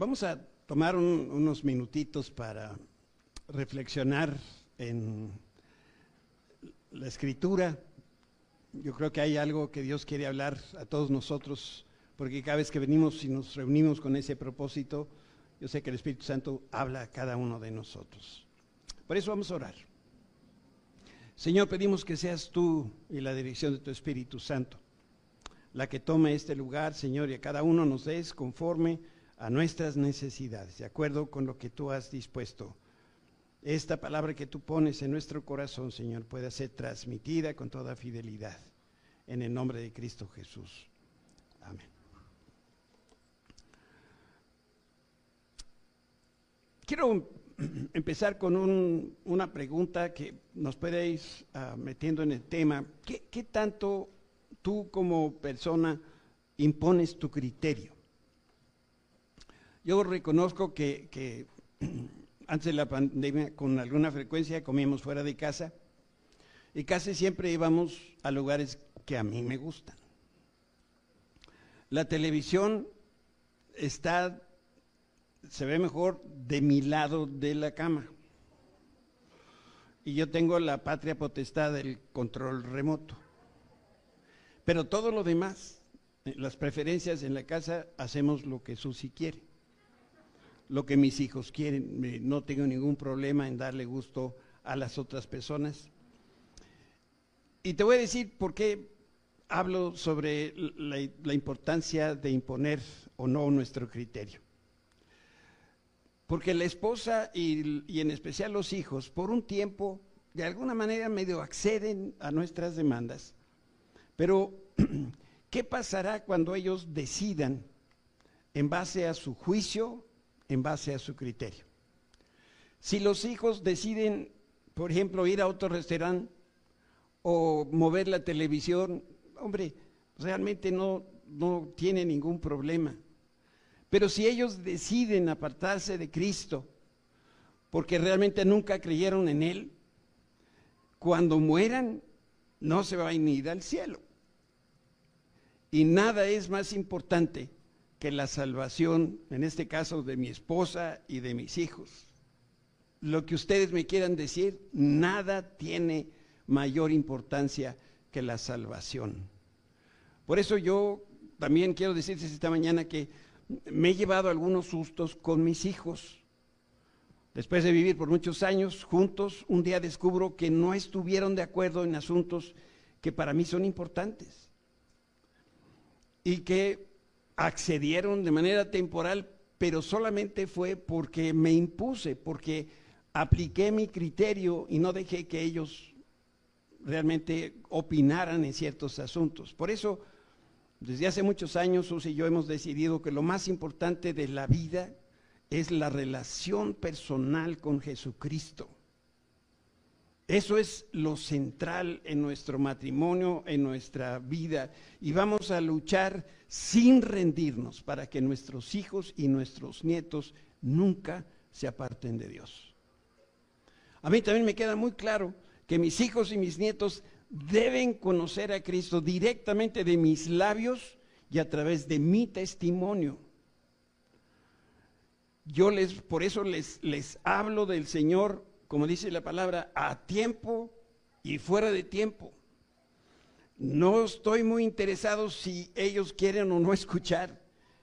Vamos a tomar unos minutitos para reflexionar en la escritura. Yo creo que hay algo que Dios quiere hablar a todos nosotros, porque cada vez que venimos y nos reunimos con ese propósito, yo sé que el Espíritu Santo habla a cada uno de nosotros. Por eso vamos a orar. Señor, pedimos que seas tú y la dirección de tu Espíritu Santo la que tome este lugar, Señor, y a cada uno nos des conforme a nuestras necesidades, de acuerdo con lo que tú has dispuesto. Esta palabra que tú pones en nuestro corazón, Señor, pueda ser transmitida con toda fidelidad. En el nombre de Cristo Jesús. Amén. Quiero empezar con una pregunta que nos puede ir ah, metiendo en el tema. ¿Qué, ¿Qué tanto tú como persona impones tu criterio? Yo reconozco que, antes de la pandemia con alguna frecuencia comíamos fuera de casa y casi siempre íbamos a lugares que a mí me gustan. La televisión está, se ve mejor de mi lado de la cama. Y yo tengo la patria potestad del control remoto. Pero todo lo demás, eh, las preferencias en la casa, hacemos lo que Susi quiere lo que mis hijos quieren, no tengo ningún problema en darle gusto a las otras personas. Y te voy a decir por qué hablo sobre la, importancia de imponer o no nuestro criterio. Porque la esposa y, y, en especial los hijos, por un tiempo, de alguna manera medio acceden a nuestras demandas. Pero, ¿qué pasará cuando ellos decidan, en base a su juicio, en base a su criterio. Si los hijos deciden, por ejemplo, ir a otro restaurante o mover la televisión, hombre, realmente no, no tiene ningún problema. Pero si ellos deciden apartarse de Cristo, porque realmente nunca creyeron en Él, cuando mueran no se van a ir al cielo. Y nada es más importante que la salvación, en este caso de mi esposa y de mis hijos. Lo que ustedes me quieran decir, nada tiene mayor importancia que la salvación. Por eso yo también quiero decirles esta mañana que me he llevado algunos sustos con mis hijos. Después de vivir por muchos años juntos, un día descubro que no estuvieron de acuerdo en asuntos que para mí son importantes. Y que accedieron de manera temporal, pero solamente fue porque me impuse, porque apliqué mi criterio y no dejé que ellos realmente opinaran en ciertos asuntos. Por eso, desde hace muchos años, Susi y yo hemos decidido que lo más importante de la vida es la relación personal con Jesucristo. Eso es lo central en nuestro matrimonio, en nuestra vida. Y vamos a luchar sin rendirnos para que nuestros hijos y nuestros nietos nunca se aparten de Dios. A mí también me queda muy claro que mis hijos y mis nietos deben conocer a Cristo directamente de mis labios y a través de mi testimonio. Yo les, por eso les, les hablo del Señor como dice la palabra, a tiempo y fuera de tiempo. No estoy muy interesado si ellos quieren o no escuchar.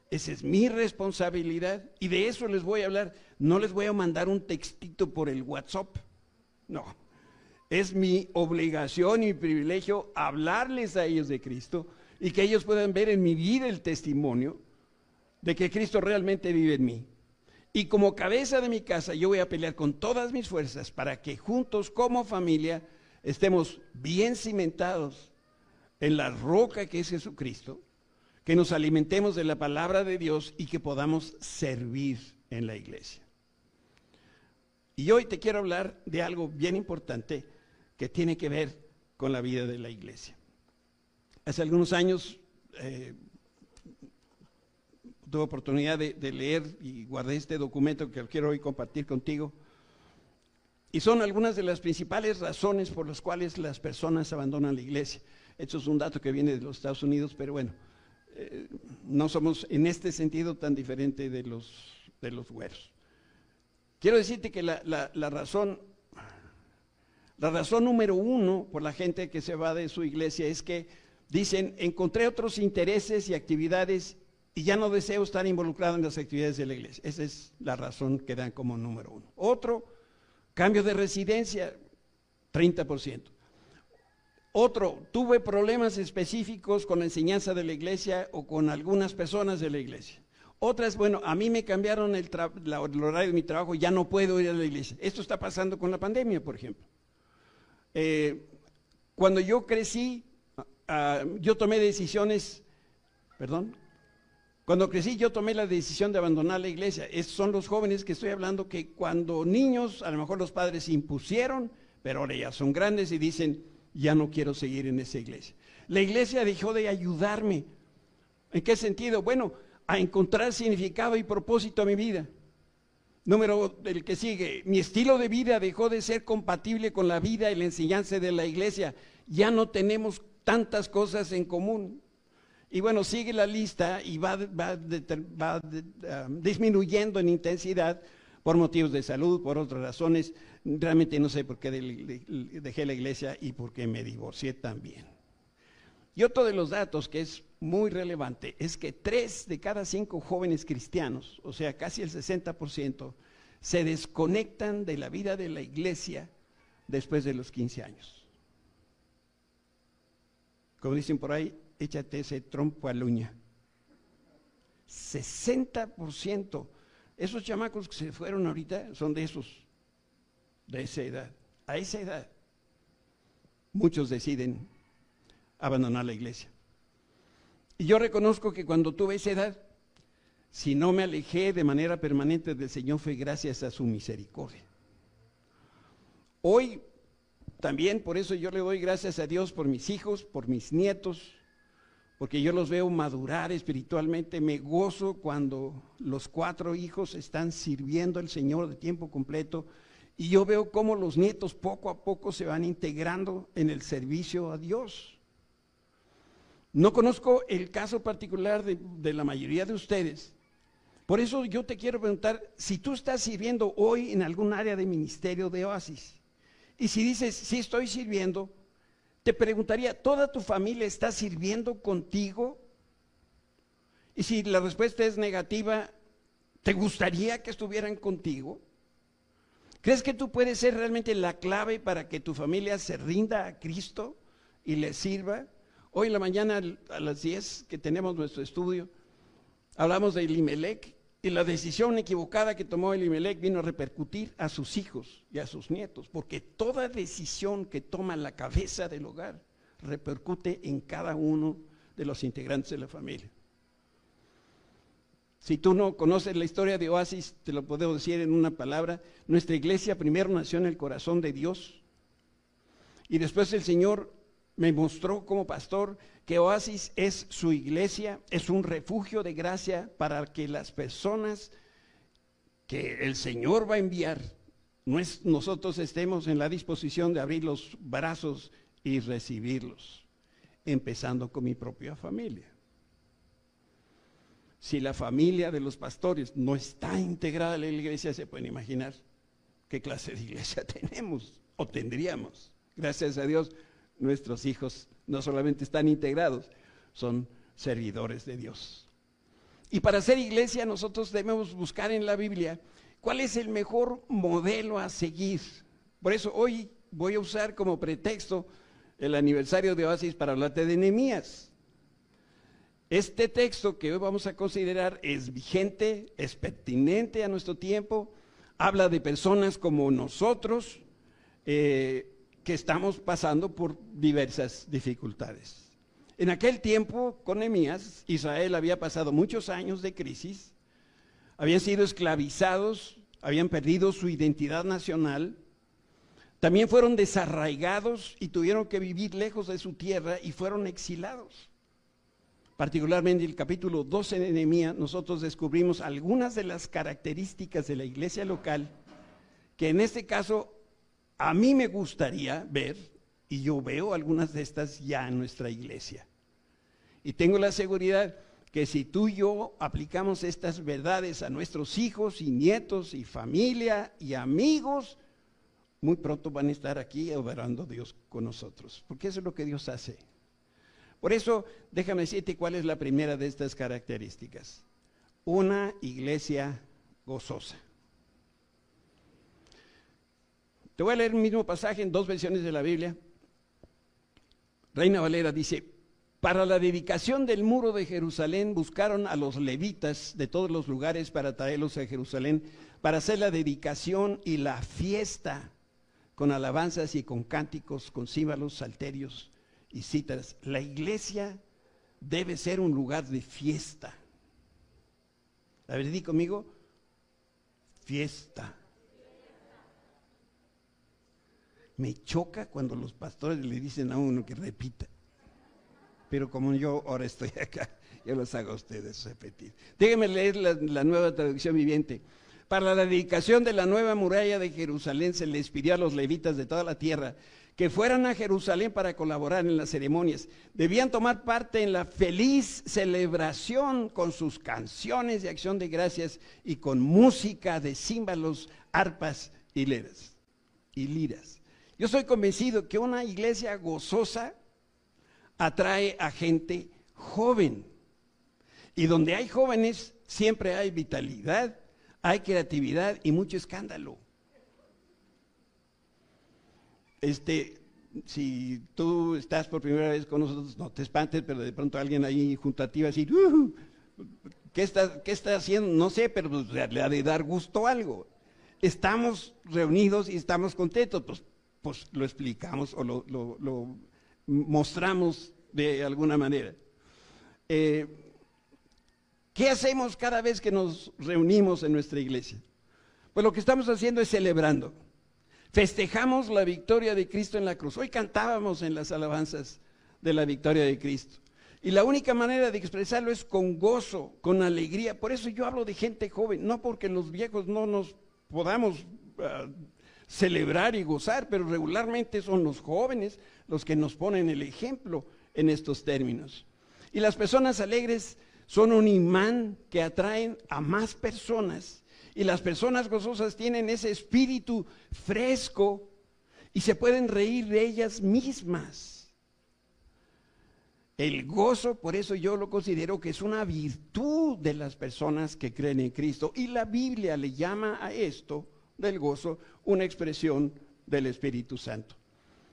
Esa es mi responsabilidad y de eso les voy a hablar. No les voy a mandar un textito por el WhatsApp. No. Es mi obligación y mi privilegio hablarles a ellos de Cristo y que ellos puedan ver en mi vida el testimonio de que Cristo realmente vive en mí. Y como cabeza de mi casa, yo voy a pelear con todas mis fuerzas para que juntos como familia estemos bien cimentados en la roca que es Jesucristo, que nos alimentemos de la palabra de Dios y que podamos servir en la iglesia. Y hoy te quiero hablar de algo bien importante que tiene que ver con la vida de la iglesia. Hace algunos años eh, tuve oportunidad de, leer y guardé este documento que quiero hoy compartir contigo. Y son algunas de las principales razones por las cuales las personas abandonan la iglesia. Esto es un dato que viene de los Estados Unidos, pero bueno, eh, no somos en este sentido tan diferente de los de los güeros. Quiero decirte que la, la, razón, la razón número uno por la gente que se va de su iglesia es que dicen, encontré otros intereses y actividades y ya no deseo estar involucrado en las actividades de la iglesia. Esa es la razón que dan como número uno. Otro, cambio de residencia, 30%. Otro, tuve problemas específicos con la enseñanza de la iglesia o con algunas personas de la iglesia. Otras, bueno, a mí me cambiaron el, horario de mi trabajo, ya no puedo ir a la iglesia. Esto está pasando con la pandemia, por ejemplo. Eh, cuando yo crecí, ah, yo tomé decisiones, perdón, cuando crecí yo tomé la decisión de abandonar la iglesia. Esos son los jóvenes que estoy hablando que cuando niños, a lo mejor los padres impusieron, pero ahora ya son grandes y dicen, ya no quiero seguir en esa iglesia. La iglesia dejó de ayudarme. ¿En qué sentido? Bueno, a encontrar significado y propósito a mi vida. Número el que sigue, mi estilo de vida dejó de ser compatible con la vida y la enseñanza de la iglesia. Ya no tenemos tantas cosas en común. Y bueno, sigue la lista y va, um, disminuyendo en intensidad por motivos de salud, por otras razones. Realmente no sé por qué dejé la iglesia y por qué me divorcié también. Y otro de los datos que es muy relevante es que tres de cada cinco jóvenes cristianos, o sea, casi el 60%, se desconectan de la vida de la iglesia después de los 15 años. Como dicen por ahí, échate ese trompo a la uña. 60%. Esos chamacos que se fueron ahorita son de esos, de esa edad. A esa edad, muchos deciden abandonar la iglesia. Y yo reconozco que cuando tuve esa edad, si no me alejé de manera permanente del Señor fue gracias a su misericordia. Hoy también por eso yo le doy gracias a Dios por mis hijos, por mis nietos, porque yo los veo madurar espiritualmente. Me gozo cuando los cuatro hijos están sirviendo al Señor de tiempo completo y yo veo cómo los nietos poco a poco se van integrando en el servicio a Dios. No conozco el caso particular de, la mayoría de ustedes. Por eso yo te quiero preguntar si tú estás sirviendo hoy en algún área de ministerio de Oasis. Y si dices, sí estoy sirviendo, te preguntaría, ¿toda tu familia está sirviendo contigo? Y si la respuesta es negativa, ¿te gustaría que estuvieran contigo? ¿Crees que tú puedes ser realmente la clave para que tu familia se rinda a Cristo y le sirva? Hoy en la mañana a las 10 que tenemos nuestro estudio, hablamos de Elimelech y la decisión equivocada que tomó Elimelech vino a repercutir a sus hijos y a sus nietos, porque toda decisión que toma la cabeza del hogar repercute en cada uno de los integrantes de la familia. Si tú no conoces la historia de Oasis, te lo puedo decir en una palabra, nuestra iglesia primero nació en el corazón de Dios y después el Señor me mostró como pastor que Oasis es su iglesia, es un refugio de gracia para que las personas que el Señor va a enviar, nosotros estemos en la disposición de abrir los brazos y recibirlos, empezando con mi propia familia. Si la familia de los pastores no está integrada en la iglesia, se pueden imaginar qué clase de iglesia tenemos o tendríamos. Gracias a Dios, nuestros hijos no solamente están integrados, son servidores de Dios. Y para ser iglesia nosotros debemos buscar en la Biblia cuál es el mejor modelo a seguir. Por eso hoy voy a usar como pretexto el aniversario de Oasis para hablarte de Nehemías. Este texto que hoy vamos a considerar es vigente, es pertinente a nuestro tiempo, habla de personas como nosotros, eh, que estamos pasando por diversas dificultades. En aquel tiempo, con Nehemías, Israel había pasado muchos años de crisis, habían sido esclavizados, habían perdido su identidad nacional, también fueron desarraigados y tuvieron que vivir lejos de su tierra y fueron exilados. Particularmente en el capítulo 12 de Nehemías, nosotros descubrimos algunas de las características de la iglesia local que en este caso a mí me gustaría ver, y yo veo algunas de estas ya en nuestra iglesia. Y tengo la seguridad que si tú y yo aplicamos estas verdades a nuestros hijos y nietos y familia y amigos, muy pronto van a estar aquí adorando a Dios con nosotros, porque eso es lo que Dios hace. Por eso, déjame decirte cuál es la primera de estas características. Una iglesia gozosa. Te voy a leer el mismo pasaje en dos versiones de la Biblia. Reina Valera dice, para la dedicación del muro de Jerusalén buscaron a los levitas de todos los lugares para traerlos a Jerusalén para hacer la dedicación y la fiesta con alabanzas y con cánticos, con címbalos, salterios y cítaras. La iglesia debe ser un lugar de fiesta. A ver, di conmigo, fiesta. Me choca cuando los pastores le dicen a uno que repita. Pero como yo ahora estoy acá, yo los hago a ustedes repetir. Déjenme leer la, nueva traducción viviente. Para la dedicación de la nueva muralla de Jerusalén se les pidió a los levitas de toda la tierra que fueran a Jerusalén para colaborar en las ceremonias. Debían tomar parte en la feliz celebración con sus canciones de acción de gracias y con música de címbalos, arpas y. Y liras. Yo soy convencido que una iglesia gozosa atrae a gente joven. Y donde hay jóvenes siempre hay vitalidad, hay creatividad y mucho escándalo. Este, si tú estás por primera vez con nosotros, no te espantes, pero de pronto alguien ahí junto a ti va a decir, ¿qué está, ¿qué está haciendo? No sé, pero pues, le ha de dar gusto algo. Estamos reunidos y estamos contentos, pues, pues lo explicamos o lo, mostramos de alguna manera. Eh, ¿Qué hacemos cada vez que nos reunimos en nuestra iglesia? Pues lo que estamos haciendo es celebrando. Festejamos la victoria de Cristo en la cruz. Hoy cantábamos en las alabanzas de la victoria de Cristo. Y la única manera de expresarlo es con gozo, con alegría. Por eso yo hablo de gente joven, no porque los viejos no nos podamos ah, celebrar y gozar, pero regularmente son los jóvenes los que nos ponen el ejemplo en estos términos. Y las personas alegres son un imán que atraen a más personas. Y las personas gozosas tienen ese espíritu fresco y se pueden reír de ellas mismas. El gozo, por eso yo lo considero que es una virtud de las personas que creen en Cristo. Y la Biblia le llama a esto del gozo una expresión del Espíritu Santo.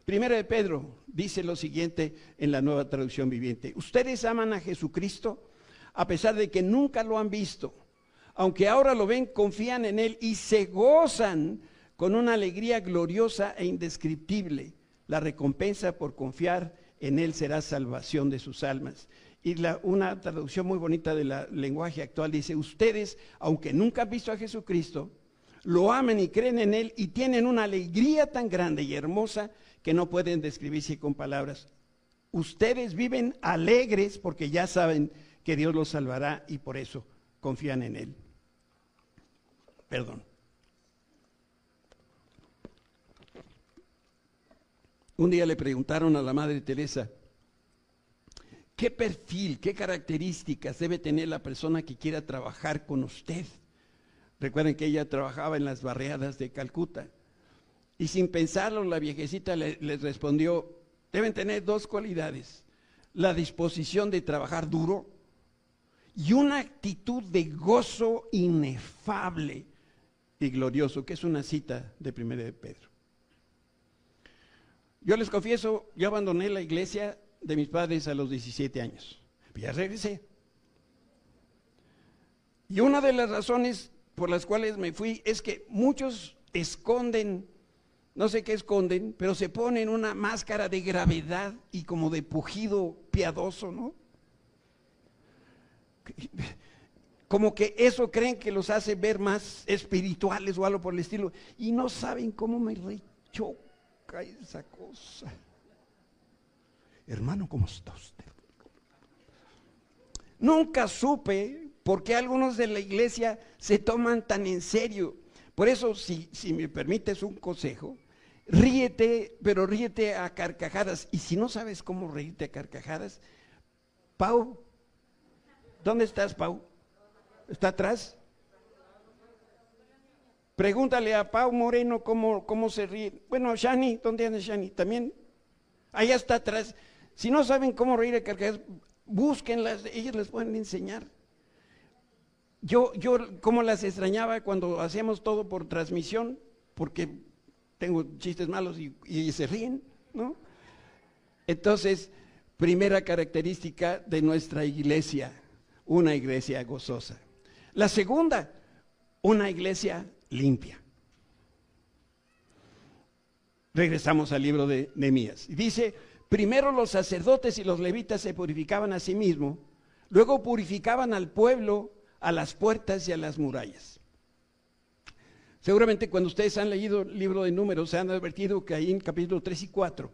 Primero de Pedro dice lo siguiente en la nueva traducción viviente. Ustedes aman a Jesucristo a pesar de que nunca lo han visto. Aunque ahora lo ven, confían en Él y se gozan con una alegría gloriosa e indescriptible. La recompensa por confiar en Él será salvación de sus almas. Y una traducción muy bonita del lenguaje actual dice, ustedes, aunque nunca han visto a Jesucristo, lo aman y creen en Él y tienen una alegría tan grande y hermosa que no pueden describirse con palabras. Ustedes viven alegres porque ya saben que Dios los salvará y por eso confían en Él. Perdón. Un día le preguntaron a la Madre Teresa, ¿qué perfil, qué características debe tener la persona que quiera trabajar con usted? Recuerden que ella trabajaba en las barriadas de Calcuta. Y sin pensarlo, la viejecita les le respondió, deben tener dos cualidades. La disposición de trabajar duro y una actitud de gozo inefable y glorioso, que es una cita de Primera de Pedro. Yo les confieso, yo abandoné la iglesia de mis padres a los 17 años. Ya regresé. Y una de las razones por las cuales me fui es que muchos esconden, no sé qué esconden, pero se ponen una máscara de gravedad y como de pujido piadoso, ¿no? como que eso creen que los hace ver más espirituales o algo por el estilo, y no saben cómo me rechoca esa cosa. Hermano, ¿cómo está usted? Nunca supe por qué algunos de la iglesia se toman tan en serio. Por eso, si, si me permites un consejo, ríete, pero ríete a carcajadas. Y si no sabes cómo reírte a carcajadas, Pau ¿Dónde estás, Pau? ¿Está atrás? Pregúntale a Pau Moreno cómo, cómo se ríe. Bueno, Shani, ¿dónde anda Shani? También. Allá está atrás. Si no saben cómo reír a carcajadas, búsquenlas, ellos les pueden enseñar. Yo, yo, como las extrañaba cuando hacíamos todo por transmisión, porque tengo chistes malos y, y se ríen, ¿no? Entonces, primera característica de nuestra iglesia, una iglesia gozosa. La segunda, una iglesia limpia. Regresamos al libro de Nehemías. Dice, primero los sacerdotes y los levitas se purificaban a sí mismos, luego purificaban al pueblo a las puertas y a las murallas. Seguramente cuando ustedes han leído el libro de números se han advertido que ahí en capítulo 3 y 4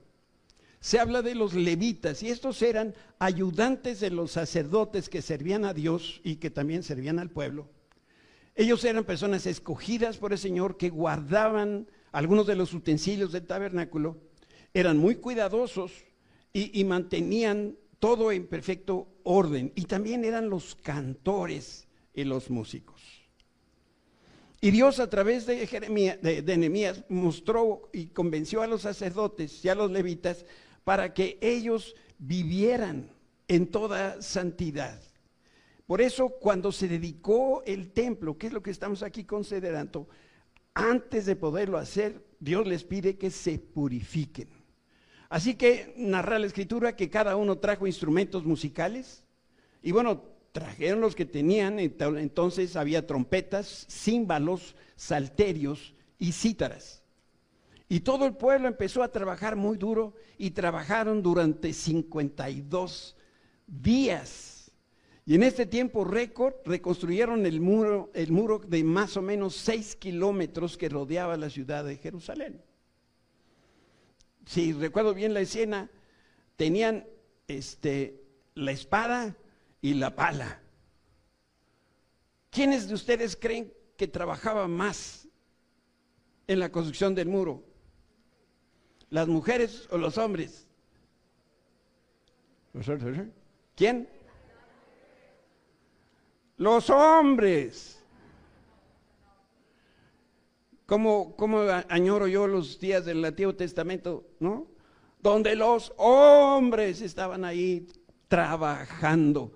se habla de los levitas y estos eran ayudantes de los sacerdotes que servían a Dios y que también servían al pueblo. Ellos eran personas escogidas por el Señor que guardaban algunos de los utensilios del tabernáculo, eran muy cuidadosos y, y mantenían todo en perfecto orden. Y también eran los cantores y los músicos. Y Dios a través de, Jeremías, de, Nehemías mostró y convenció a los sacerdotes y a los levitas para que ellos vivieran en toda santidad. Por eso cuando se dedicó el templo, que es lo que estamos aquí considerando, antes de poderlo hacer, Dios les pide que se purifiquen. Así que narra la escritura que cada uno trajo instrumentos musicales y bueno, trajeron los que tenían, entonces había trompetas, címbalos, salterios y cítaras. Y todo el pueblo empezó a trabajar muy duro y trabajaron durante 52 días. Y en este tiempo récord reconstruyeron el muro, el muro de más o menos 6 kilómetros que rodeaba la ciudad de Jerusalén. Si recuerdo bien la escena, tenían este, la espada, y la pala. ¿Quiénes de ustedes creen que trabajaba más en la construcción del muro? ¿Las mujeres o los hombres? ¿Quién? Los hombres. Como, como añoro yo los días del Antiguo Testamento, ¿no? Donde los hombres estaban ahí trabajando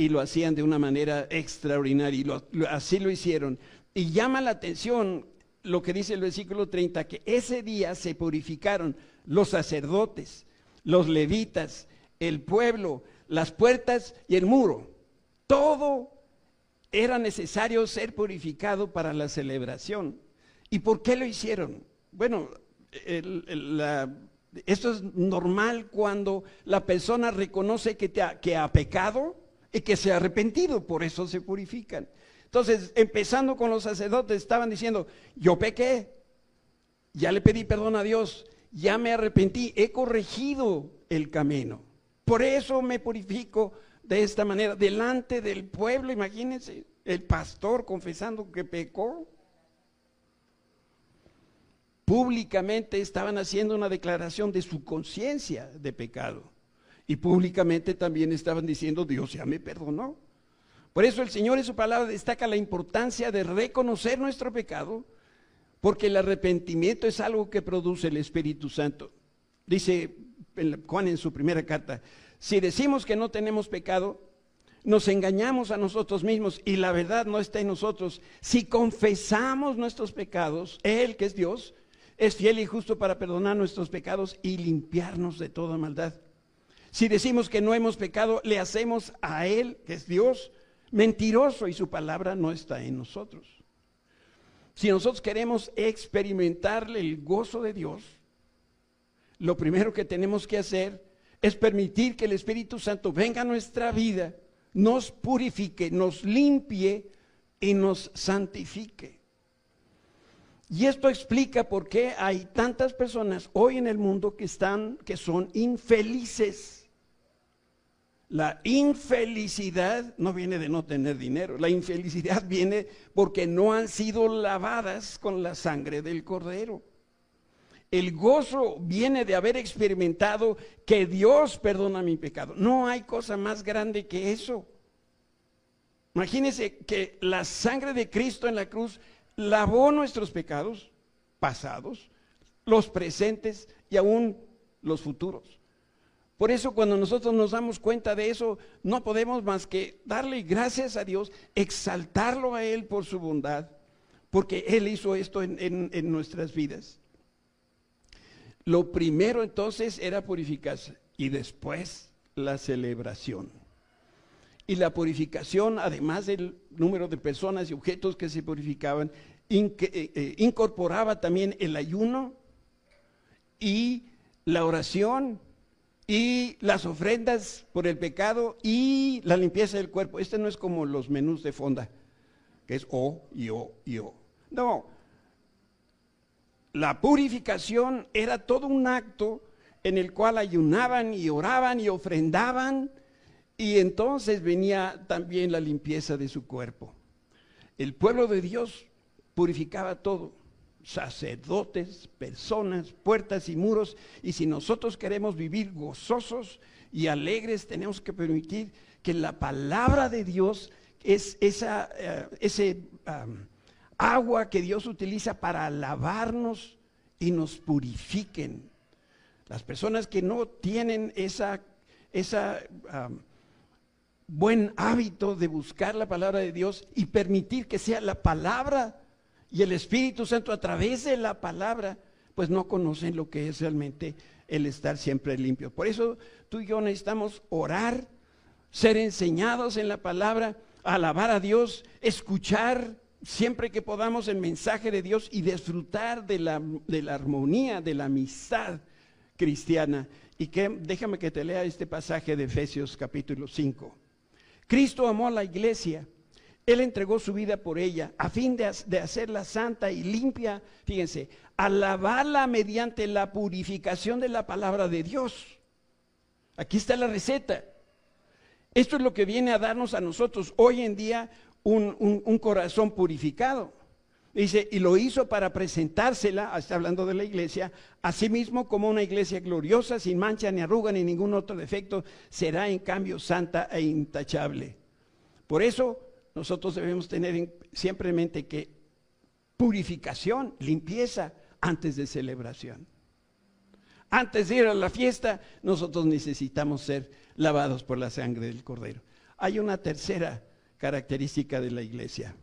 y lo hacían de una manera extraordinaria y así lo hicieron. Y llama la atención lo que dice el versículo 30, que ese día se purificaron los sacerdotes, los levitas, el pueblo, las puertas y el muro. Todo era necesario ser purificado para la celebración. ¿Y por qué lo hicieron? Bueno, esto es normal cuando la persona reconoce que, que ha pecado y que se ha arrepentido, por eso se purifican. Entonces, empezando con los sacerdotes, estaban diciendo, yo pequé, ya le pedí perdón a Dios, ya me arrepentí, he corregido el camino. Por eso me purifico de esta manera, delante del pueblo, imagínense, el pastor confesando que pecó. Públicamente estaban haciendo una declaración de su conciencia de pecado. Y públicamente también estaban diciendo, Dios ya me perdonó. Por eso el Señor en su palabra destaca la importancia de reconocer nuestro pecado, porque el arrepentimiento es algo que produce el Espíritu Santo. Dice Juan en su primera carta, si decimos que no tenemos pecado, nos engañamos a nosotros mismos y la verdad no está en nosotros. Si confesamos nuestros pecados, Él, que es Dios, es fiel y justo para perdonar nuestros pecados y limpiarnos de toda maldad. Si decimos que no hemos pecado, le hacemos a Él, que es Dios, mentiroso y su palabra no está en nosotros. Si nosotros queremos experimentarle el gozo de Dios, lo primero que tenemos que hacer es permitir que el Espíritu Santo venga a nuestra vida, nos purifique, nos limpie y nos santifique. Y esto explica por qué hay tantas personas hoy en el mundo que están que son infelices. La infelicidad no viene de no tener dinero, la infelicidad viene porque no han sido lavadas con la sangre del cordero. El gozo viene de haber experimentado que Dios perdona mi pecado. No hay cosa más grande que eso. Imagínense que la sangre de Cristo en la cruz lavó nuestros pecados pasados, los presentes y aún los futuros. Por eso cuando nosotros nos damos cuenta de eso, no podemos más que darle gracias a Dios, exaltarlo a Él por su bondad, porque Él hizo esto en, nuestras vidas. Lo primero entonces era purificarse y después la celebración. Y la purificación, además del número de personas y objetos que se purificaban, eh, eh, incorporaba también el ayuno y la oración y las ofrendas por el pecado y la limpieza del cuerpo. Este no es como los menús de fonda, que es O y O y O. No, la purificación era todo un acto en el cual ayunaban y oraban y ofrendaban y entonces venía también la limpieza de su cuerpo. El pueblo de Dios purificaba todo sacerdotes, personas, puertas y muros. Y si nosotros queremos vivir gozosos y alegres, tenemos que permitir que la palabra de Dios es esa, eh, ese agua que Dios utiliza para lavarnos y nos purifiquen. Las personas que no tienen esa, esa buen hábito de buscar la palabra de Dios y permitir que sea la palabra y el Espíritu Santo a través de la palabra, pues no conocen lo que es realmente el estar siempre limpio. Por eso tú y yo necesitamos orar, ser enseñados en la palabra, alabar a Dios, escuchar siempre que podamos el mensaje de Dios y disfrutar de la, de la armonía, de la amistad cristiana. Y que déjame que te lea este pasaje de Efesios capítulo 5. Cristo amó a la iglesia él entregó su vida por ella a fin de, hacerla santa y limpia, fíjense, alabarla mediante la purificación de la palabra de Dios. Aquí está la receta. Esto es lo que viene a darnos a nosotros hoy en día un, corazón purificado. Dice, y lo hizo para presentársela, está hablando de la iglesia, a sí mismo como una iglesia gloriosa, sin mancha ni arruga ni ningún otro defecto, será en cambio santa e intachable. Por eso nosotros debemos tener siempre en mente que purificación, limpieza antes de celebración. Antes de ir a la fiesta, nosotros necesitamos ser lavados por la sangre del Cordero. Hay una tercera característica de la iglesia.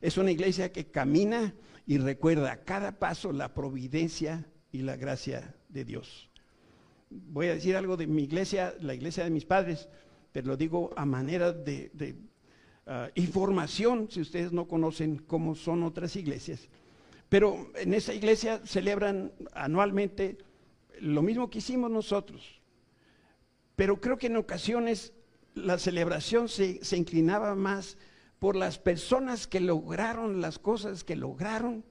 Es una iglesia que camina y recuerda a cada paso la providencia y la gracia de Dios. Voy a decir algo de mi iglesia, la iglesia de mis padres, pero lo digo a manera de, de Ah, información, si ustedes no conocen cómo son otras iglesias. Pero en esa iglesia celebran anualmente lo mismo que hicimos nosotros. Pero creo que en ocasiones la celebración se, se inclinaba más por las personas que lograron las cosas que lograron,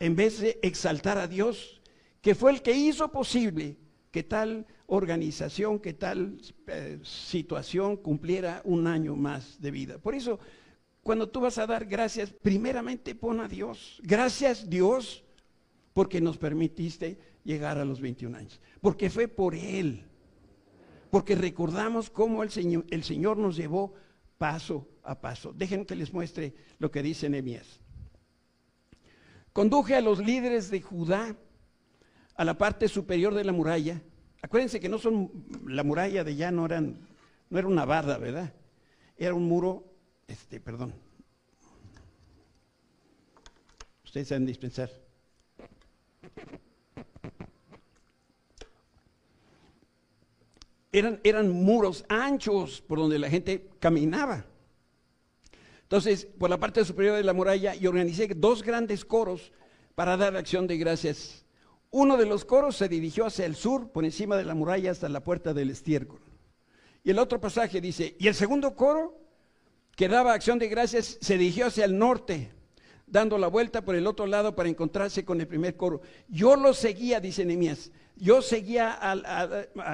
en vez de exaltar a Dios, que fue el que hizo posible que tal organización, que tal eh, situación cumpliera un año más de vida. Por eso, cuando tú vas a dar gracias, primeramente pon a Dios. Gracias Dios porque nos permitiste llegar a los 21 años. Porque fue por Él. Porque recordamos cómo el Señor, nos llevó paso a paso. Dejen que les muestre lo que dice Nehemías. Conduje a los líderes de Judá a la parte superior de la muralla Acuérdense que no son, la muralla de ya no eran, no era una barda, ¿verdad? Era un muro, este, perdón. Ustedes saben dispensar. Eran, eran muros anchos por donde la gente caminaba. Entonces, por la parte superior de la muralla, y organicé dos grandes coros para dar acción de gracias uno de los coros se dirigió hacia el sur, por encima de la muralla hasta la puerta del estiércol. Y el otro pasaje dice, y el segundo coro, que daba acción de gracias, se dirigió hacia el norte, dando la vuelta por el otro lado para encontrarse con el primer coro. Yo lo seguía, dice Nehemías, yo seguía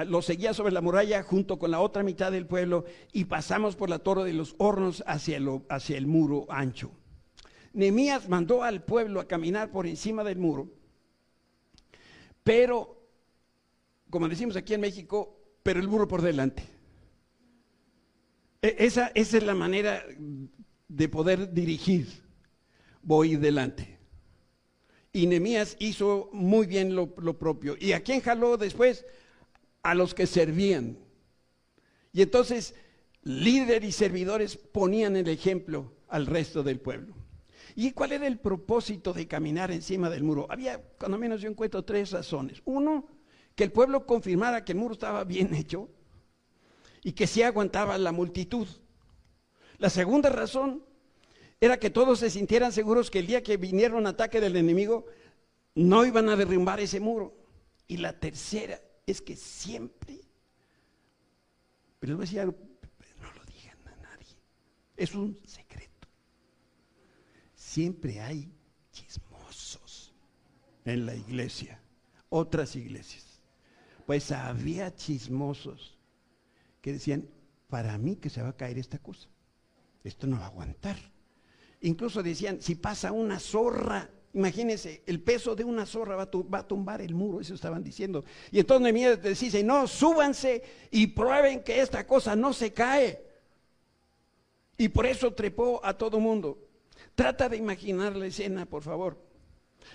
lo seguía sobre la muralla junto con la otra mitad del pueblo y pasamos por la torre de los hornos hacia, hacia el muro ancho. Nehemías mandó al pueblo a caminar por encima del muro pero, como decimos aquí en México, pero el burro por delante. E, esa, esa es la manera de poder dirigir. Voy delante. Y Nehemías hizo muy bien lo, lo propio. ¿Y a quién jaló después? A los que servían. Y entonces líderes y servidores ponían el ejemplo al resto del pueblo. ¿Y cuál era el propósito de caminar encima del muro? Había, cuando menos yo encuentro tres razones. Uno, que el pueblo confirmara que el muro estaba bien hecho y que sí aguantaba la multitud. La segunda razón era que todos se sintieran seguros que el día que viniera un ataque del enemigo no iban a derrumbar ese muro. Y la tercera es que siempre, pero les voy a decir algo, no lo digan a nadie, es un secreto. Siempre hay chismosos en la iglesia, otras iglesias. Pues había chismosos que decían, para mí que se va a caer esta cosa, esto no va a aguantar. Incluso decían, si pasa una zorra, imagínense, el peso de una zorra va a, tumbar el muro, eso estaban diciendo. Y entonces Nehemías les dice, no, súbanse y prueben que esta cosa no se cae. Y por eso trepó a todo mundo. Trata de imaginar la escena, por favor.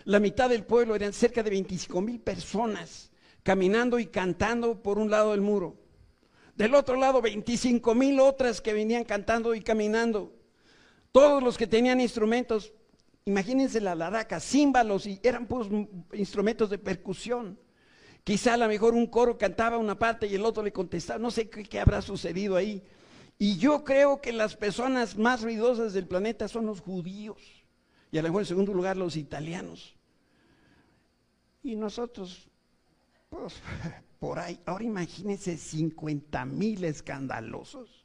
La mitad del pueblo eran cerca de 25 mil personas caminando y cantando por un lado del muro. Del otro lado, 25 mil otras que venían cantando y caminando. Todos los que tenían instrumentos, imagínense la laraca, címbalos, y eran puros instrumentos de percusión. Quizá a lo mejor un coro cantaba una parte y el otro le contestaba, no sé qué, qué habrá sucedido ahí. Y yo creo que las personas más ruidosas del planeta son los judíos. Y a lo mejor en segundo lugar los italianos. Y nosotros, pues, por ahí, ahora imagínense 50 mil escandalosos.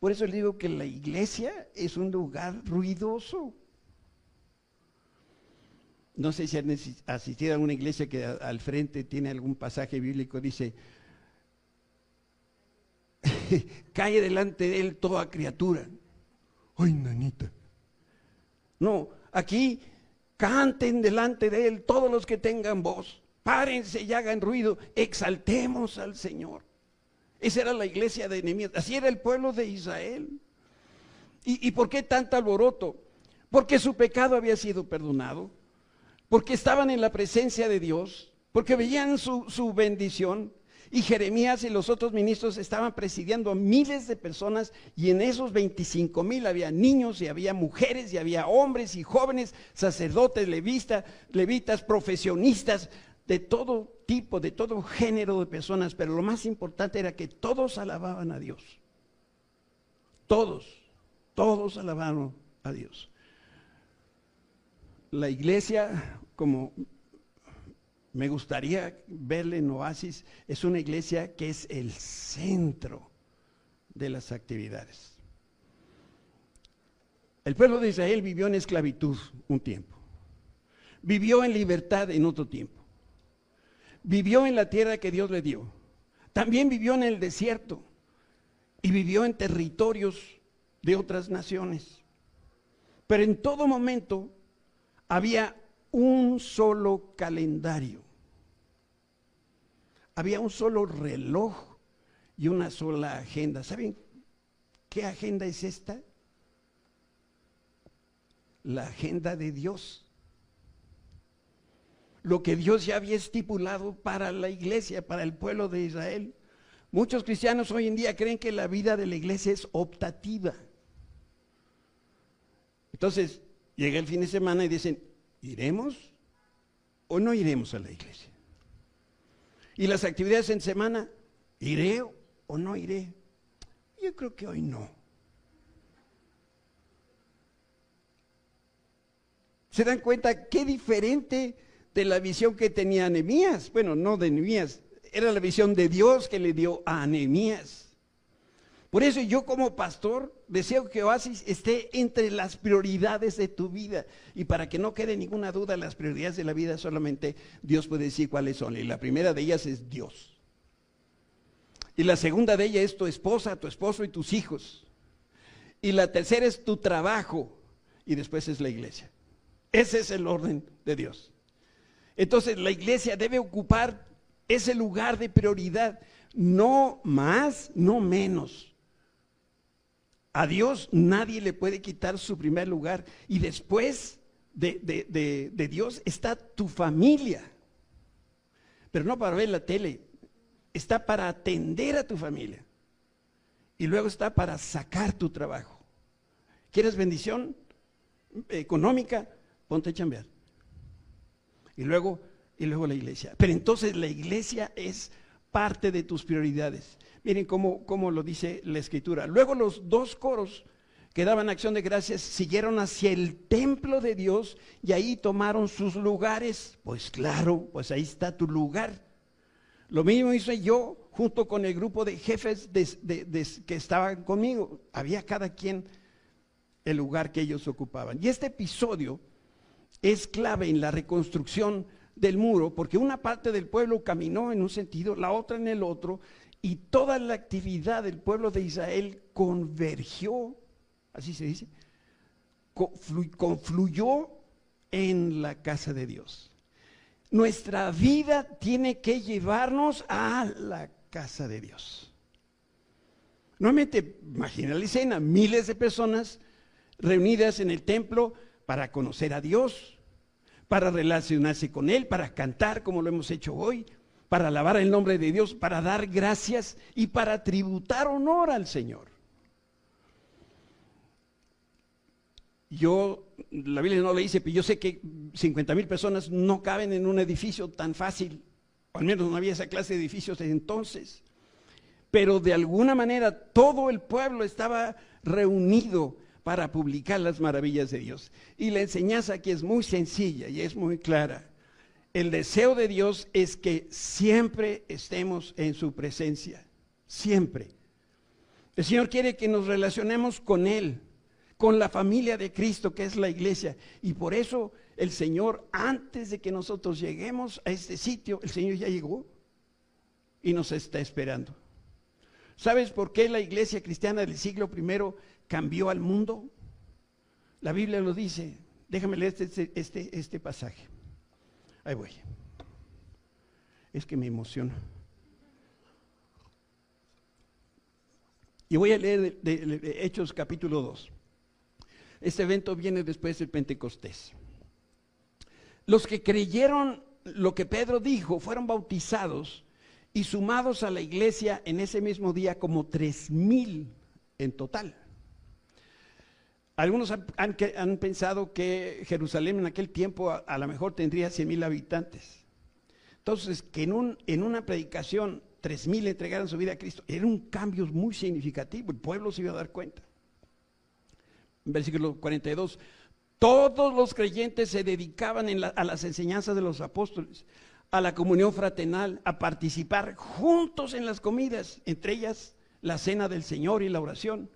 Por eso les digo que la iglesia es un lugar ruidoso. No sé si han asistido a una iglesia que al frente tiene algún pasaje bíblico, dice, cae delante de él toda criatura. Ay, nanita. No, aquí canten delante de él todos los que tengan voz. Párense y hagan ruido. Exaltemos al Señor. Esa era la iglesia de Nehemías. Así era el pueblo de Israel. ¿Y, ¿Y por qué tanto alboroto? Porque su pecado había sido perdonado. Porque estaban en la presencia de Dios. Porque veían su, su bendición y Jeremías y los otros ministros estaban presidiendo a miles de personas y en esos 25 mil había niños y había mujeres y había hombres y jóvenes, sacerdotes, levistas, levitas, profesionistas, de todo tipo, de todo género de personas, pero lo más importante era que todos alababan a Dios. Todos, todos alababan a Dios. La iglesia, como me gustaría verle en Oasis, es una iglesia que es el centro de las actividades. El pueblo de Israel vivió en esclavitud un tiempo, vivió en libertad en otro tiempo, vivió en la tierra que Dios le dio, también vivió en el desierto y vivió en territorios de otras naciones. Pero en todo momento había un solo calendario. Había un solo reloj y una sola agenda. ¿Saben qué agenda es esta? La agenda de Dios. Lo que Dios ya había estipulado para la iglesia, para el pueblo de Israel. Muchos cristianos hoy en día creen que la vida de la iglesia es optativa. Entonces, llega el fin de semana y dicen, ¿Iremos o no iremos a la iglesia? ¿Y las actividades en semana? ¿Iré o no iré? Yo creo que hoy no. ¿Se dan cuenta qué diferente de la visión que tenía Anemías? Bueno, no de Anemías, era la visión de Dios que le dio a Anemías. Por eso yo como pastor deseo que Oasis esté entre las prioridades de tu vida. Y para que no quede ninguna duda, las prioridades de la vida solamente Dios puede decir cuáles son. Y la primera de ellas es Dios. Y la segunda de ellas es tu esposa, tu esposo y tus hijos. Y la tercera es tu trabajo. Y después es la iglesia. Ese es el orden de Dios. Entonces la iglesia debe ocupar ese lugar de prioridad. No más, no menos A Dios nadie le puede quitar su primer lugar. Y después de, de Dios está tu familia. Pero no para ver la tele, está para atender a tu familia. Y luego está para sacar tu trabajo. ¿Quieres bendición económica? Ponte a chambear. Y luego, y luego la iglesia. Pero entonces la iglesia es parte de tus prioridades. Miren cómo, cómo lo dice la escritura. Luego los dos coros que daban acción de gracias siguieron hacia el templo de Dios y ahí tomaron sus lugares. Pues claro, pues ahí está tu lugar. Lo mismo hice yo junto con el grupo de jefes que estaban conmigo. Había cada quien el lugar que ellos ocupaban. Y este episodio es clave en la reconstrucción del muro, porque una parte del pueblo caminó en un sentido, la otra en el otro, y toda la actividad del pueblo de Israel convergió, así se dice, confluyó en la casa de Dios. Nuestra vida tiene que llevarnos a la casa de Dios. Nuevamente, imagina la escena, miles de personas reunidas en el templo para conocer a Dios, para relacionarse con Él, para cantar como lo hemos hecho hoy, para alabar el nombre de Dios, para dar gracias y para tributar honor al Señor. Yo, la Biblia no le dice, pero yo sé que 50 mil personas no caben en un edificio tan fácil, o al menos no había esa clase de edificios desde entonces. Pero de alguna manera todo el pueblo estaba reunido para publicar las maravillas de Dios. Y la enseñanza aquí es muy sencilla y es muy clara. El deseo de Dios es que siempre estemos en su presencia, siempre. El Señor quiere que nos relacionemos con Él con la familia de Cristo que es la iglesia. Y por eso el Señor, antes de que nosotros lleguemos a este sitio, el Señor ya llegó y nos está esperando. ¿Sabes por qué la iglesia cristiana del siglo I cambió al mundo? La Biblia lo dice. Déjame leer este, este, este pasaje. Ahí voy. Es que me emociona. Y voy a leer Hechos capítulo 2. Este evento viene después del Pentecostés. Los que creyeron lo que Pedro dijo fueron bautizados y sumados a la iglesia en ese mismo día como tres mil en total. Algunos han, pensado que Jerusalén en aquel tiempo a, lo mejor tendría cien mil habitantes. Entonces, que en, en una predicación tres mil entregaran su vida a Cristo, era un cambio muy significativo, el pueblo se iba a dar cuenta versículo 42, todos los creyentes se dedicaban a las enseñanzas de los apóstoles, a la comunión fraternal, a participar juntos en las comidas, entre ellas la cena del Señor y la oración.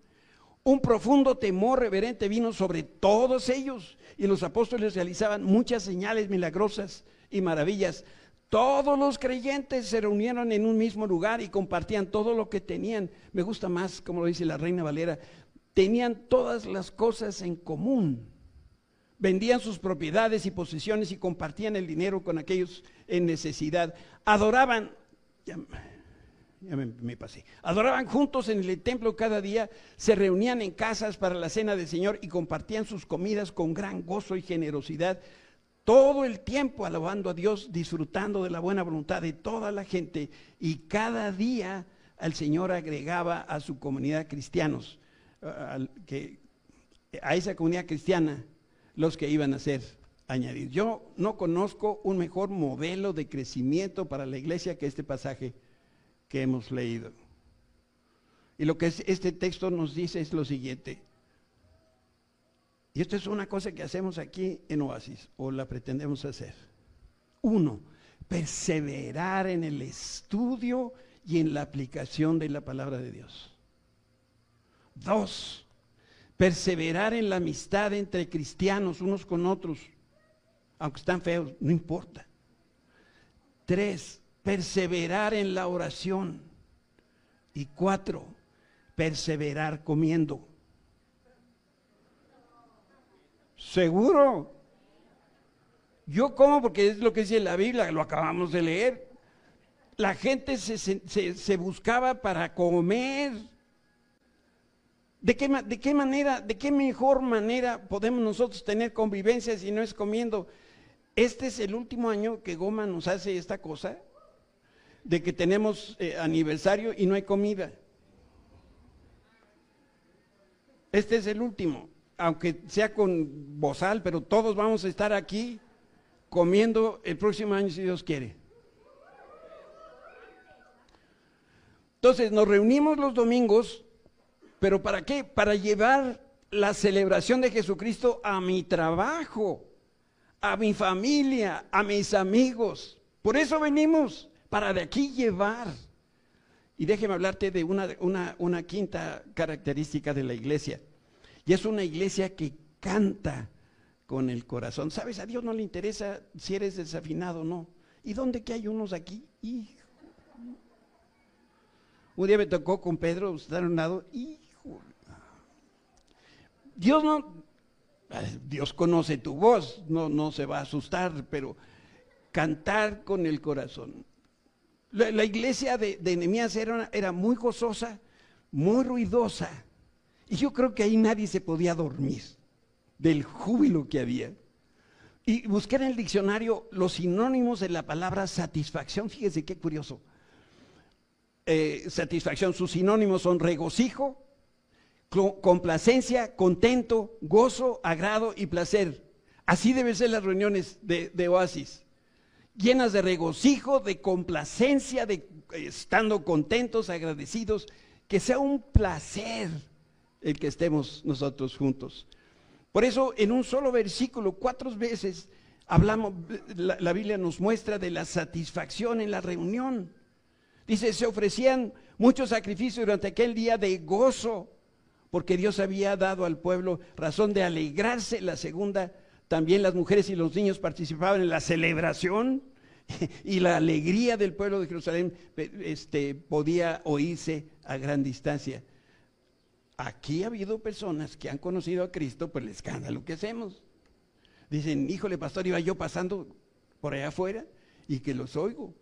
Un profundo temor reverente vino sobre todos ellos y los apóstoles realizaban muchas señales milagrosas y maravillas. Todos los creyentes se reunieron en un mismo lugar y compartían todo lo que tenían. Me gusta más, como lo dice la Reina Valera, tenían todas las cosas en común. Vendían sus propiedades y posesiones y compartían el dinero con aquellos en necesidad. Adoraban, ya, me, pasé, adoraban juntos en el templo cada día, se reunían en casas para la cena del Señor y compartían sus comidas con gran gozo y generosidad. Todo el tiempo alabando a Dios, disfrutando de la buena voluntad de toda la gente y cada día el Señor agregaba a su comunidad cristianos que, a esa comunidad cristiana los que iban a ser añadidos. Yo no conozco un mejor modelo de crecimiento para la iglesia que este pasaje que hemos leído. Y lo que este texto nos dice es lo siguiente. Y esto es una cosa que hacemos aquí en Oasis, o la pretendemos hacer. Uno, perseverar en el estudio y en la aplicación de la palabra de Dios. Dos, perseverar en la amistad entre cristianos unos con otros, aunque están feos, no importa. Tres, perseverar en la oración. Y cuatro, perseverar comiendo. Seguro. Yo como porque es lo que dice la Biblia, lo acabamos de leer. La gente se, se buscaba para comer ¿De qué, ¿De qué manera, de qué mejor manera podemos nosotros tener convivencia si no es comiendo? Este es el último año que Goma nos hace esta cosa, de que tenemos eh, aniversario y no hay comida. Este es el último, aunque sea con bozal, pero todos vamos a estar aquí comiendo el próximo año si Dios quiere. Entonces nos reunimos los domingos ¿Pero para qué? Para llevar la celebración de Jesucristo a mi trabajo, a mi familia, a mis amigos. Por eso venimos, para de aquí llevar. Y déjeme hablarte de una, una, quinta característica de la iglesia. Y es una iglesia que canta con el corazón. ¿Sabes? A Dios no le interesa si eres desafinado o no. ¿Y dónde que hay unos aquí? Un día me tocó con Pedro estar a un lado. y Dios no, Dios conoce tu voz, no, no se va a asustar, pero cantar con el corazón. La, iglesia de, de era, era muy gozosa, muy ruidosa, y yo creo que ahí nadie se podía dormir del júbilo que había. Y busqué en el diccionario los sinónimos de la palabra satisfacción. Fíjese qué curioso. Eh, satisfacción, sus sinónimos son regocijo, complacencia, contento, gozo, agrado y placer. Así deben ser las reuniones de, Oasis, llenas de regocijo, de complacencia, de estando contentos, agradecidos, que sea un placer el que estemos nosotros juntos. Por eso en un solo versículo, cuatro veces, hablamos, la, la Biblia nos muestra de la satisfacción en la reunión. Dice, se ofrecían muchos sacrificios durante aquel día de gozo porque Dios había dado al pueblo razón de alegrarse. La segunda, también las mujeres y los niños participaban en la celebración y la alegría del pueblo de Jerusalén este, podía oírse a gran distancia. Aquí ha habido personas que han conocido a Cristo por el escándalo que hacemos. Dicen, híjole, pastor, iba yo pasando por allá afuera y que los oigo.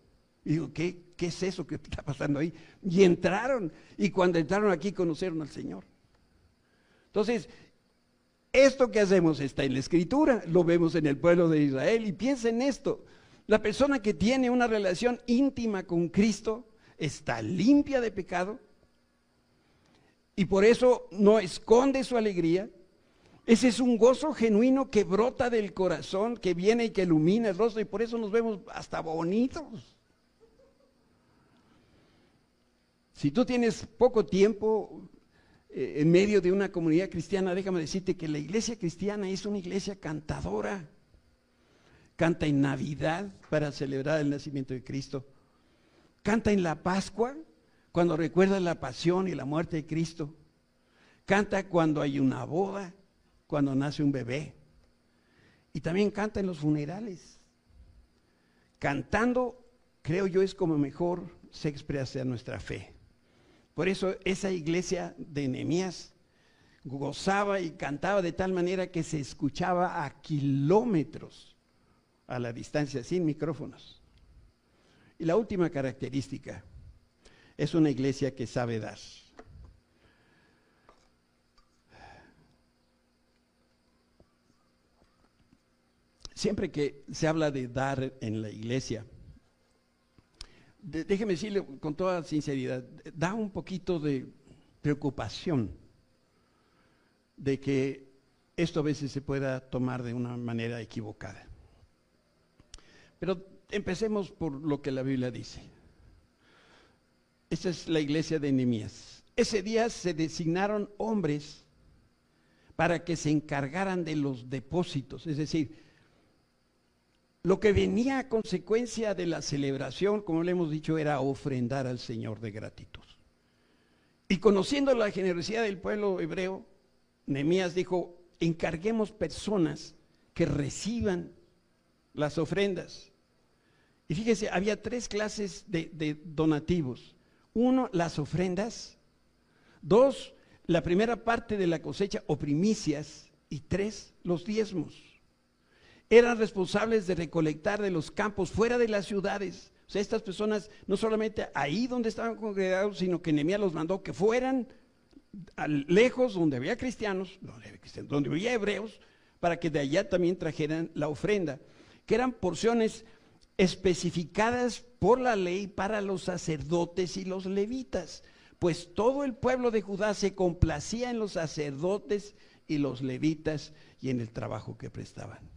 Y digo, ¿qué, ¿qué es eso que está pasando ahí? Y entraron. Y cuando entraron aquí conocieron al Señor. Entonces, esto que hacemos está en la escritura, lo vemos en el pueblo de Israel y piensa en esto. La persona que tiene una relación íntima con Cristo está limpia de pecado y por eso no esconde su alegría. Ese es un gozo genuino que brota del corazón, que viene y que ilumina el rostro y por eso nos vemos hasta bonitos. Si tú tienes poco tiempo, eh, en medio de una comunidad cristiana, déjame decirte que la iglesia cristiana es una iglesia cantadora. Canta en Navidad para celebrar el nacimiento de Cristo. Canta en la Pascua cuando recuerda la pasión y la muerte de Cristo. Canta cuando hay una boda, cuando nace un bebé. Y también canta en los funerales. Cantando, creo yo, es como mejor se expresa nuestra fe. Por eso esa iglesia de Nehemías gozaba y cantaba de tal manera que se escuchaba a kilómetros a la distancia, sin micrófonos. Y la última característica es una iglesia que sabe dar. Siempre que se habla de dar en la iglesia, déjeme decirle con toda sinceridad, da un poquito de preocupación de que esto a veces se pueda tomar de una manera equivocada. Pero empecemos por lo que la Biblia dice. Esta es la iglesia de Nehemías. Ese día se designaron hombres para que se encargaran de los depósitos, es decir, lo que venía a consecuencia de la celebración, como le hemos dicho, era ofrendar al Señor de gratitud. Y conociendo la generosidad del pueblo hebreo, Nehemías dijo, encarguemos personas que reciban las ofrendas. Y fíjese, había tres clases de, de donativos. Uno, las ofrendas. Dos, la primera parte de la cosecha o primicias. Y tres, los diezmos eran responsables de recolectar de los campos fuera de las ciudades. O sea, estas personas no solamente ahí donde estaban congregados, sino que Nehemías los mandó que fueran lejos donde había cristianos, donde había hebreos, para que de allá también trajeran la ofrenda, que eran porciones especificadas por la ley para los sacerdotes y los levitas, pues todo el pueblo de Judá se complacía en los sacerdotes y los levitas y en el trabajo que prestaban.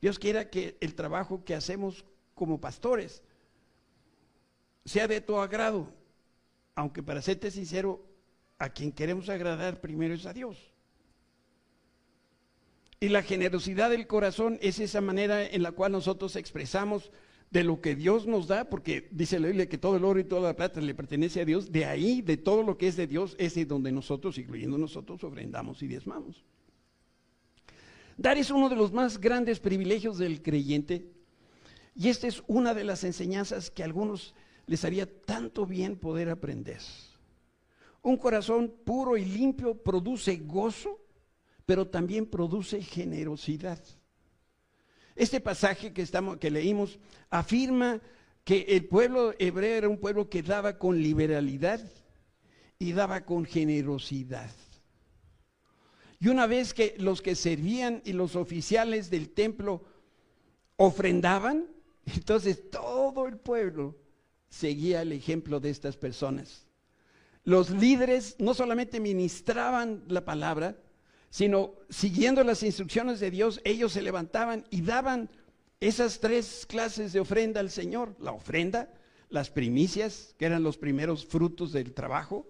Dios quiera que el trabajo que hacemos como pastores sea de tu agrado, aunque para serte sincero, a quien queremos agradar primero es a Dios. Y la generosidad del corazón es esa manera en la cual nosotros expresamos de lo que Dios nos da, porque dice la Biblia que todo el oro y toda la plata le pertenece a Dios, de ahí, de todo lo que es de Dios, es donde nosotros, incluyendo nosotros, ofrendamos y diezmamos. Dar es uno de los más grandes privilegios del creyente, y esta es una de las enseñanzas que a algunos les haría tanto bien poder aprender. Un corazón puro y limpio produce gozo, pero también produce generosidad. Este pasaje que, estamos, que leímos afirma que el pueblo hebreo era un pueblo que daba con liberalidad y daba con generosidad. Y una vez que los que servían y los oficiales del templo ofrendaban, entonces todo el pueblo seguía el ejemplo de estas personas. Los líderes no solamente ministraban la palabra, sino siguiendo las instrucciones de Dios, ellos se levantaban y daban esas tres clases de ofrenda al Señor. La ofrenda, las primicias, que eran los primeros frutos del trabajo,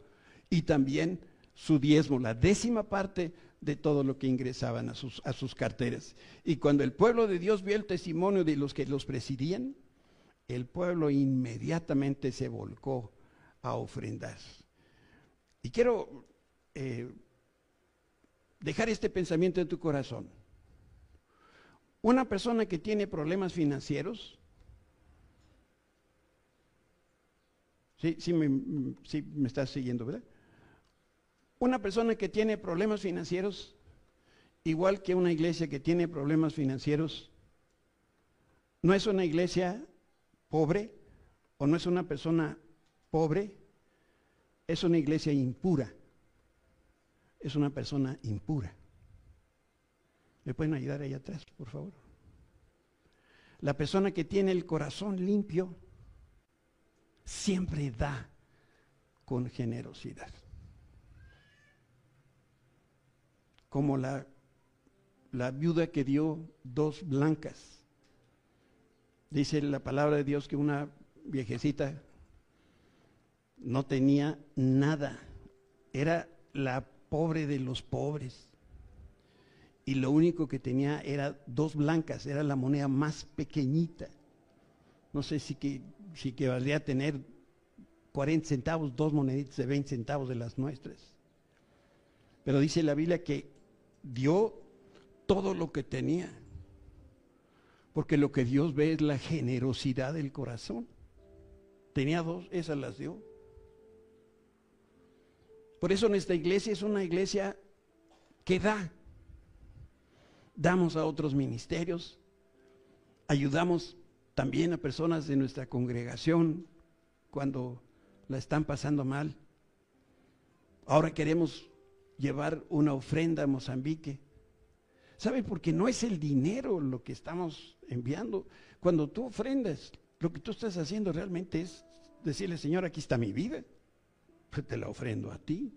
y también su diezmo, la décima parte de todo lo que ingresaban a sus, a sus carteras. Y cuando el pueblo de Dios vio el testimonio de los que los presidían, el pueblo inmediatamente se volcó a ofrendar. Y quiero eh, dejar este pensamiento en tu corazón. Una persona que tiene problemas financieros, sí, sí me, sí me estás siguiendo, ¿verdad? Una persona que tiene problemas financieros, igual que una iglesia que tiene problemas financieros, no es una iglesia pobre o no es una persona pobre, es una iglesia impura. Es una persona impura. ¿Me pueden ayudar ahí atrás, por favor? La persona que tiene el corazón limpio siempre da con generosidad. Como la, la viuda que dio dos blancas. Dice la palabra de Dios que una viejecita no tenía nada. Era la pobre de los pobres. Y lo único que tenía era dos blancas, era la moneda más pequeñita. No sé si que, si que valdría tener 40 centavos, dos moneditas de 20 centavos de las nuestras. Pero dice la Biblia que dio todo lo que tenía. Porque lo que Dios ve es la generosidad del corazón. Tenía dos, esas las dio. Por eso nuestra iglesia es una iglesia que da. Damos a otros ministerios, ayudamos también a personas de nuestra congregación cuando la están pasando mal. Ahora queremos llevar una ofrenda a Mozambique. ¿Sabe? Porque no es el dinero lo que estamos enviando. Cuando tú ofrendas, lo que tú estás haciendo realmente es decirle, Señor, aquí está mi vida pues te la ofrendo a ti.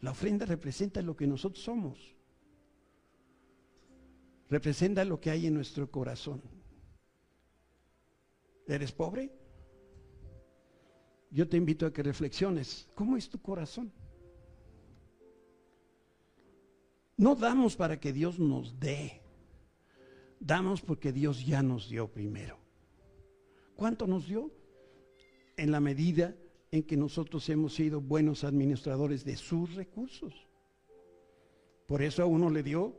La ofrenda representa lo que nosotros somos. Representa lo que hay en nuestro corazón. ¿Eres pobre? Yo te invito a que reflexiones. ¿Cómo es tu corazón? No damos para que Dios nos dé. Damos porque Dios ya nos dio primero. ¿Cuánto nos dio? En la medida en que nosotros hemos sido buenos administradores de sus recursos. Por eso a uno le dio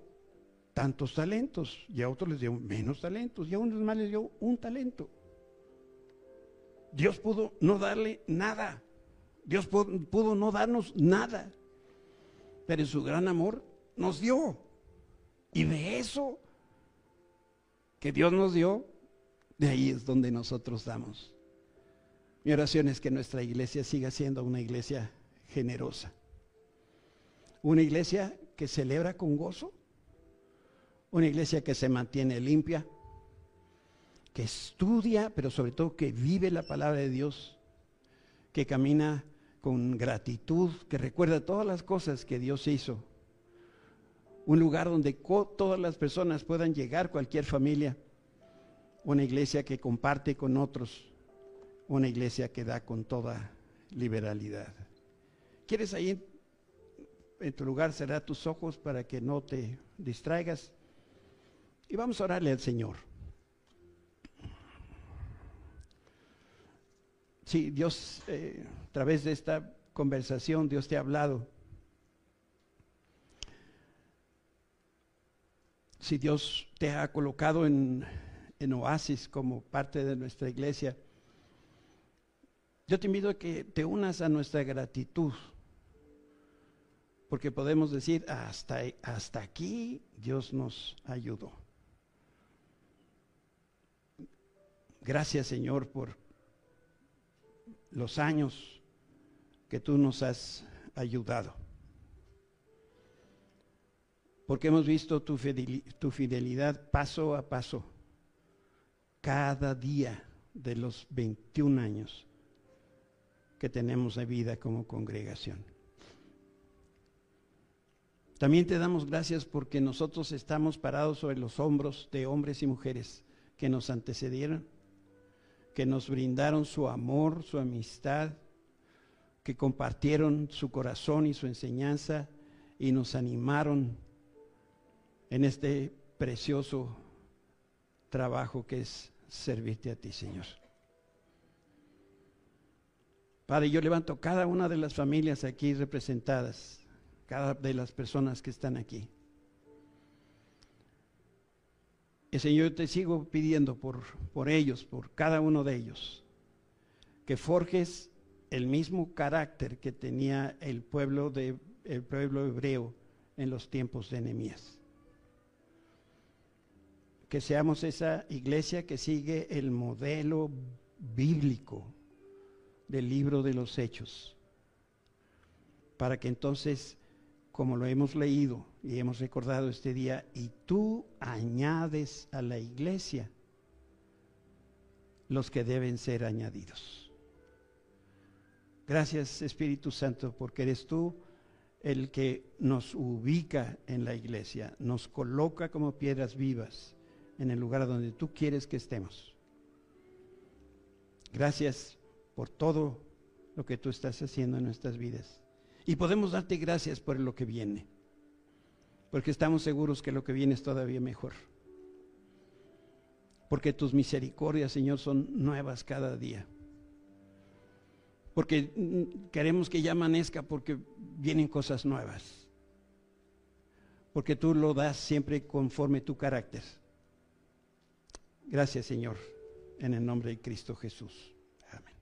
tantos talentos y a otros les dio menos talentos y a unos más les dio un talento. Dios pudo no darle nada. Dios pudo, pudo no darnos nada. Pero en su gran amor nos dio. Y de eso que Dios nos dio, de ahí es donde nosotros damos. Mi oración es que nuestra iglesia siga siendo una iglesia generosa. Una iglesia que celebra con gozo. Una iglesia que se mantiene limpia. Que estudia, pero sobre todo que vive la palabra de Dios. Que camina con gratitud, que recuerda todas las cosas que Dios hizo. Un lugar donde todas las personas puedan llegar, cualquier familia. Una iglesia que comparte con otros. Una iglesia que da con toda liberalidad. ¿Quieres ahí en tu lugar cerrar tus ojos para que no te distraigas? Y vamos a orarle al Señor. Sí, Dios, eh, a través de esta conversación, Dios te ha hablado. Si Dios te ha colocado en, Oasis como parte de nuestra iglesia, yo te invito a que te unas a nuestra gratitud, porque podemos decir, hasta, hasta aquí Dios nos ayudó. Gracias Señor por los años que tú nos has ayudado. Porque hemos visto tu fidelidad, paso a paso, cada día de los 21 años que tenemos de vida como congregación. También te damos gracias porque nosotros estamos parados sobre los hombros de hombres y mujeres que nos antecedieron que nos brindaron su amor, su amistad, que compartieron su corazón y su enseñanza y nos animaron en este precioso trabajo que es servirte a ti, Señor. Padre, yo levanto cada una de las familias aquí representadas, cada de las personas que están aquí. Y Señor, te sigo pidiendo por, por ellos, por cada uno de ellos, que forjes el mismo carácter que tenía el pueblo, de, el pueblo hebreo en los tiempos de Nehemías. Que seamos esa iglesia que sigue el modelo bíblico del libro de los hechos, para que entonces como lo hemos leído y hemos recordado este día, y tú añades a la iglesia los que deben ser añadidos. Gracias Espíritu Santo, porque eres tú el que nos ubica en la iglesia, nos coloca como piedras vivas en el lugar donde tú quieres que estemos. Gracias por todo lo que tú estás haciendo en nuestras vidas. Y podemos darte gracias por lo que viene, porque estamos seguros que lo que viene es todavía mejor. Porque tus misericordias, Señor, son nuevas cada día. Porque queremos que ya amanezca porque vienen cosas nuevas. Porque tú lo das siempre conforme tu carácter. Gracias, Señor, en el nombre de Cristo Jesús. Amén.